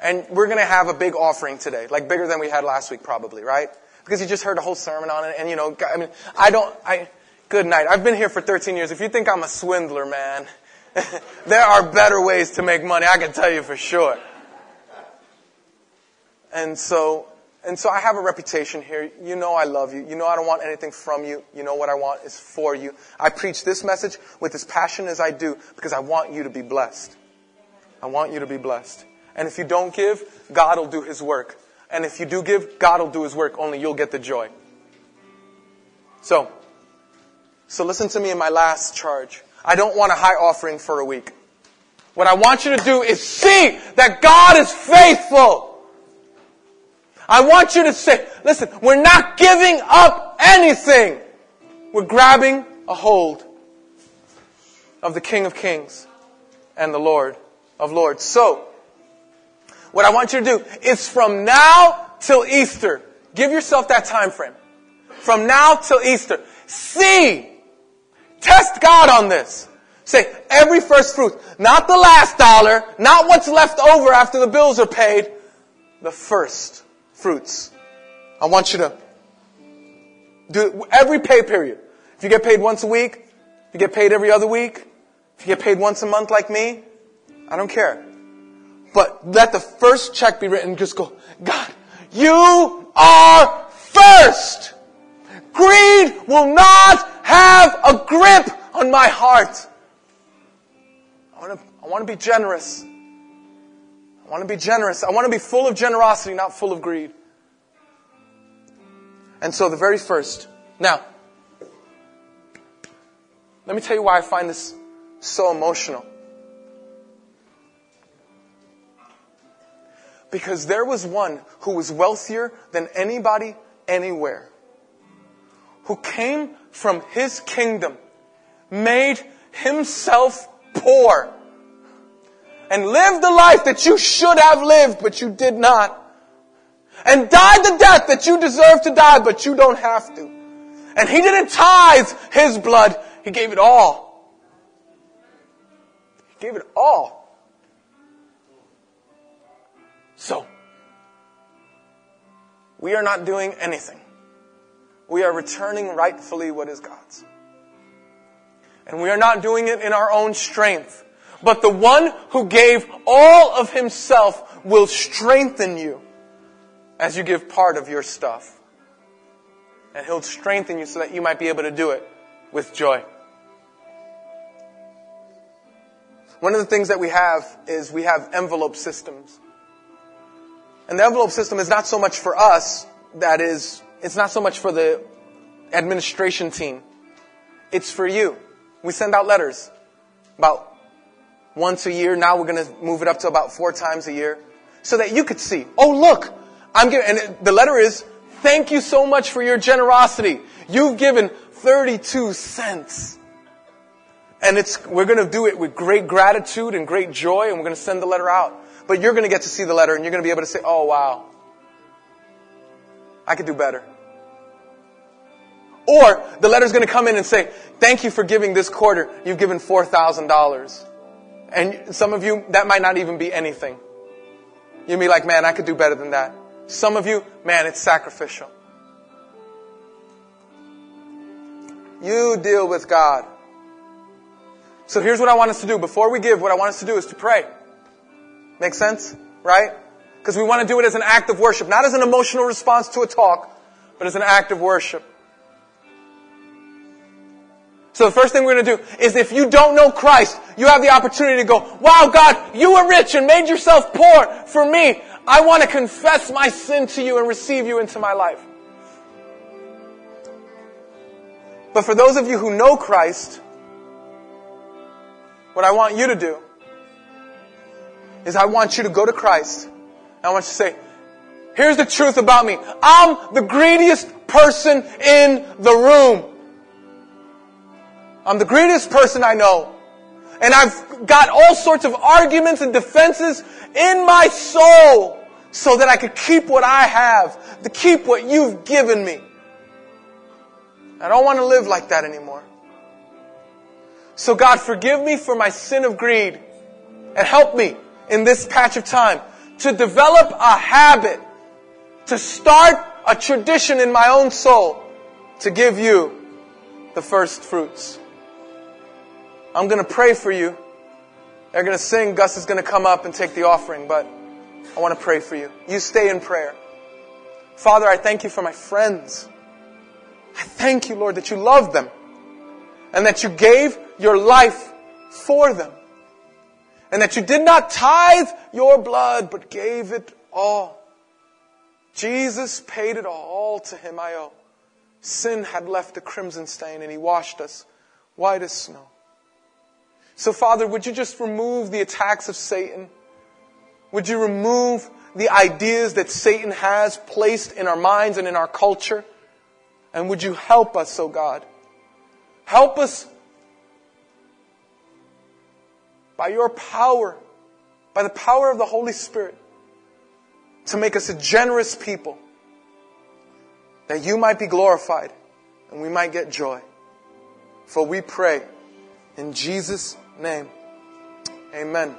and we're going to have a big offering today, like bigger than we had last week probably, right? Because you just heard a whole sermon on it and you know, I mean, I don't, I, Good night. I've been here for 13 years. If you think I'm a swindler, man, [laughs] there are better ways to make money. I can tell you for sure. And so, and so I have a reputation here. You know I love you. You know I don't want anything from you. You know what I want is for you. I preach this message with as passion as I do because I want you to be blessed. I want you to be blessed. And if you don't give, God will do His work. And if you do give, God will do His work. Only you'll get the joy. So, so listen to me in my last charge. I don't want a high offering for a week. What I want you to do is see that God is faithful. I want you to say, listen, we're not giving up anything. We're grabbing a hold of the King of Kings and the Lord of Lords. So, what I want you to do is from now till Easter, give yourself that time frame. From now till Easter, see Test God on this. Say, every first fruit, not the last dollar, not what's left over after the bills are paid, the first fruits. I want you to do every pay period. If you get paid once a week, if you get paid every other week, if you get paid once a month like me, I don't care. But let the first check be written, just go, God, you are first. Greed will not have a grip on my heart. I want to, I want to be generous. I want to be generous. I want to be full of generosity, not full of greed. And so the very first. Now, let me tell you why I find this so emotional. Because there was one who was wealthier than anybody anywhere, who came from his kingdom, made himself poor, and lived the life that you should have lived, but you did not. And died the death that you deserve to die, but you don't have to. And he didn't tithe his blood, he gave it all. He gave it all. So, we are not doing anything. We are returning rightfully what is God's. And we are not doing it in our own strength. But the one who gave all of himself will strengthen you as you give part of your stuff. And he'll strengthen you so that you might be able to do it with joy. One of the things that we have is we have envelope systems. And the envelope system is not so much for us, that is, it's not so much for the administration team. It's for you. We send out letters about once a year. Now we're going to move it up to about four times a year so that you could see, oh look, I'm giving, and the letter is, thank you so much for your generosity. You've given 32 cents. And it's, we're going to do it with great gratitude and great joy and we're going to send the letter out. But you're going to get to see the letter and you're going to be able to say, oh wow, I could do better. Or the letter's going to come in and say, thank you for giving this quarter. You've given $4,000. And some of you, that might not even be anything. You'll be like, man, I could do better than that. Some of you, man, it's sacrificial. You deal with God. So here's what I want us to do. Before we give, what I want us to do is to pray. Make sense? Right? Because we want to do it as an act of worship, not as an emotional response to a talk, but as an act of worship. So the first thing we're going to do is if you don't know Christ, you have the opportunity to go, wow, God, you were rich and made yourself poor for me. I want to confess my sin to you and receive you into my life. But for those of you who know Christ, what I want you to do is I want you to go to Christ. And I want you to say, here's the truth about me. I'm the greediest person in the room. I'm the greatest person I know. And I've got all sorts of arguments and defenses in my soul so that I could keep what I have, to keep what you've given me. I don't want to live like that anymore. So God, forgive me for my sin of greed and help me in this patch of time to develop a habit, to start a tradition in my own soul to give you the first fruits. I'm going to pray for you. They're going to sing. Gus is going to come up and take the offering, but I want to pray for you. You stay in prayer. Father, I thank you for my friends. I thank you, Lord, that you love them and that you gave your life for them and that you did not tithe your blood, but gave it all. Jesus paid it all to him I owe. Sin had left a crimson stain and he washed us white as snow. So, Father, would you just remove the attacks of Satan? Would you remove the ideas that Satan has placed in our minds and in our culture? And would you help us, oh God? Help us by your power, by the power of the Holy Spirit, to make us a generous people, that you might be glorified and we might get joy. For we pray in Jesus' name. Amen.